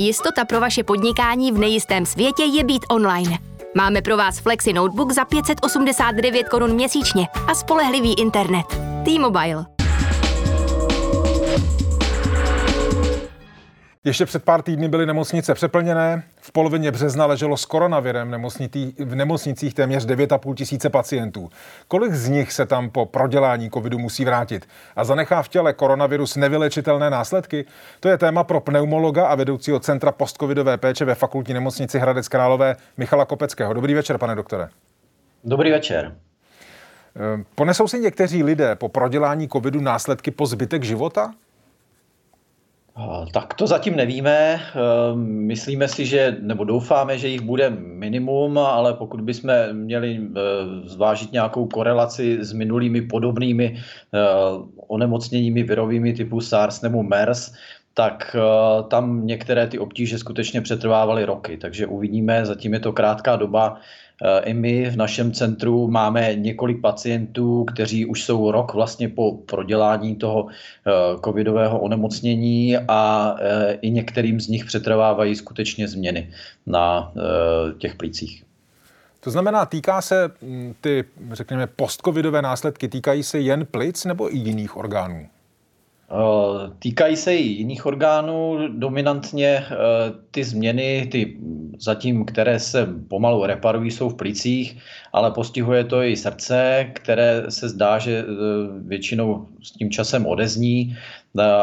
Jistota pro vaše podnikání v nejistém světě je být online. Máme pro vás Flexi Notebook za 589 korun měsíčně a spolehlivý internet. T-Mobile. Ještě před pár týdny byly nemocnice přeplněné. V polovině března leželo s koronavirem v nemocnicích téměř 9,5 tisíce pacientů. Kolik z nich se tam po prodělání covidu musí vrátit? A zanechá v těle koronavirus nevylečitelné následky? To je téma pro pneumologa a vedoucího Centra postcovidové péče ve fakultní nemocnici Hradec Králové Michala Kopeckého. Dobrý večer, pane doktore. Dobrý večer. Ehm, ponesou si někteří lidé po prodělání covidu následky po zbytek života? Tak to zatím nevíme. Ehm, myslíme si, že, nebo doufáme, že jich bude minimum, ale pokud bychom měli eh, zvážit nějakou korelaci s minulými podobnými eh, onemocněními virovými typu SARS nebo MERS, tak eh, tam některé ty obtíže skutečně přetrvávaly roky. Takže uvidíme, zatím je to krátká doba. Eh, I my v našem centru máme několik pacientů, kteří už jsou rok vlastně po prodělání toho eh, covidového onemocnění a i některým z nich přetrvávají skutečně změny na těch plících. To znamená, týká se hm, ty, řekněme, postcovidové následky, týkají se jen plic nebo i jiných orgánů? Eh, týkají se i jiných orgánů, dominantně. Eh, ty změny, ty zatím, které se pomalu reparují, jsou v plicích, ale postihuje to i srdce, které se zdá, že eh, většinou s tím časem odezní.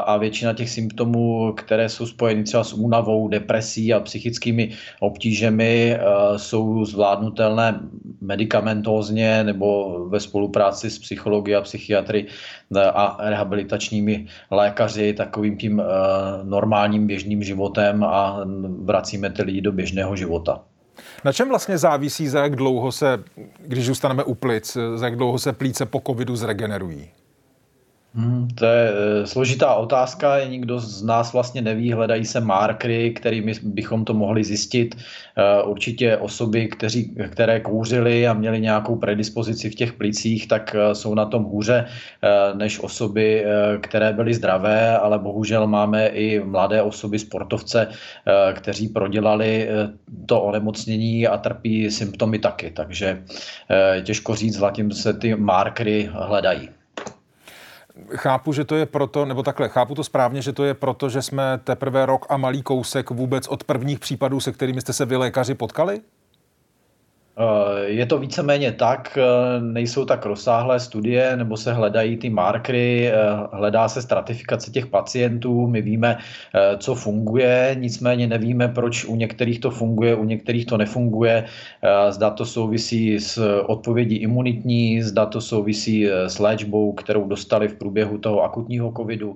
A většina těch symptomů, které jsou spojeny třeba s únavou, depresí a psychickými obtížemi, jsou zvládnutelné medicamentózně nebo ve spolupráci s psychologi a psychiatry a rehabilitačními lékaři takovým tím normálním běžným životem a vracíme ty lidi do běžného života. Na čem vlastně závisí, za jak dlouho se, když zůstaneme u plic, za jak dlouho se plíce po covidu zregenerují? Hmm, to je e, složitá otázka, nikdo z nás vlastně neví, hledají se markery, kterými bychom to mohli zjistit. E, určitě osoby, kteří, které kouřily a měly nějakou predispozici v těch plicích, tak e, jsou na tom hůře než osoby, které byly zdravé, ale bohužel máme i mladé osoby, sportovce, kteří prodělali to onemocnění a trpí symptomy taky. Takže těžko říct, zatím se ty markery hledají chápu, že to je proto, nebo takhle, chápu to správně, že to je proto, že jsme teprve rok a malý kousek vůbec od prvních případů, se kterými jste se vy lékaři potkali? Eh, je to víceméně tak, eh, nejsou tak rozsáhlé studie, nebo se hledají ty markery, eh, hledá se stratifikace těch pacientů, my víme, co funguje, nicméně nevíme, proč u některých to funguje, u některých to nefunguje, zda to souvisí s odpovědí imunitní, zda to souvisí s léčbou, kterou dostali v průběhu toho akutního covidu.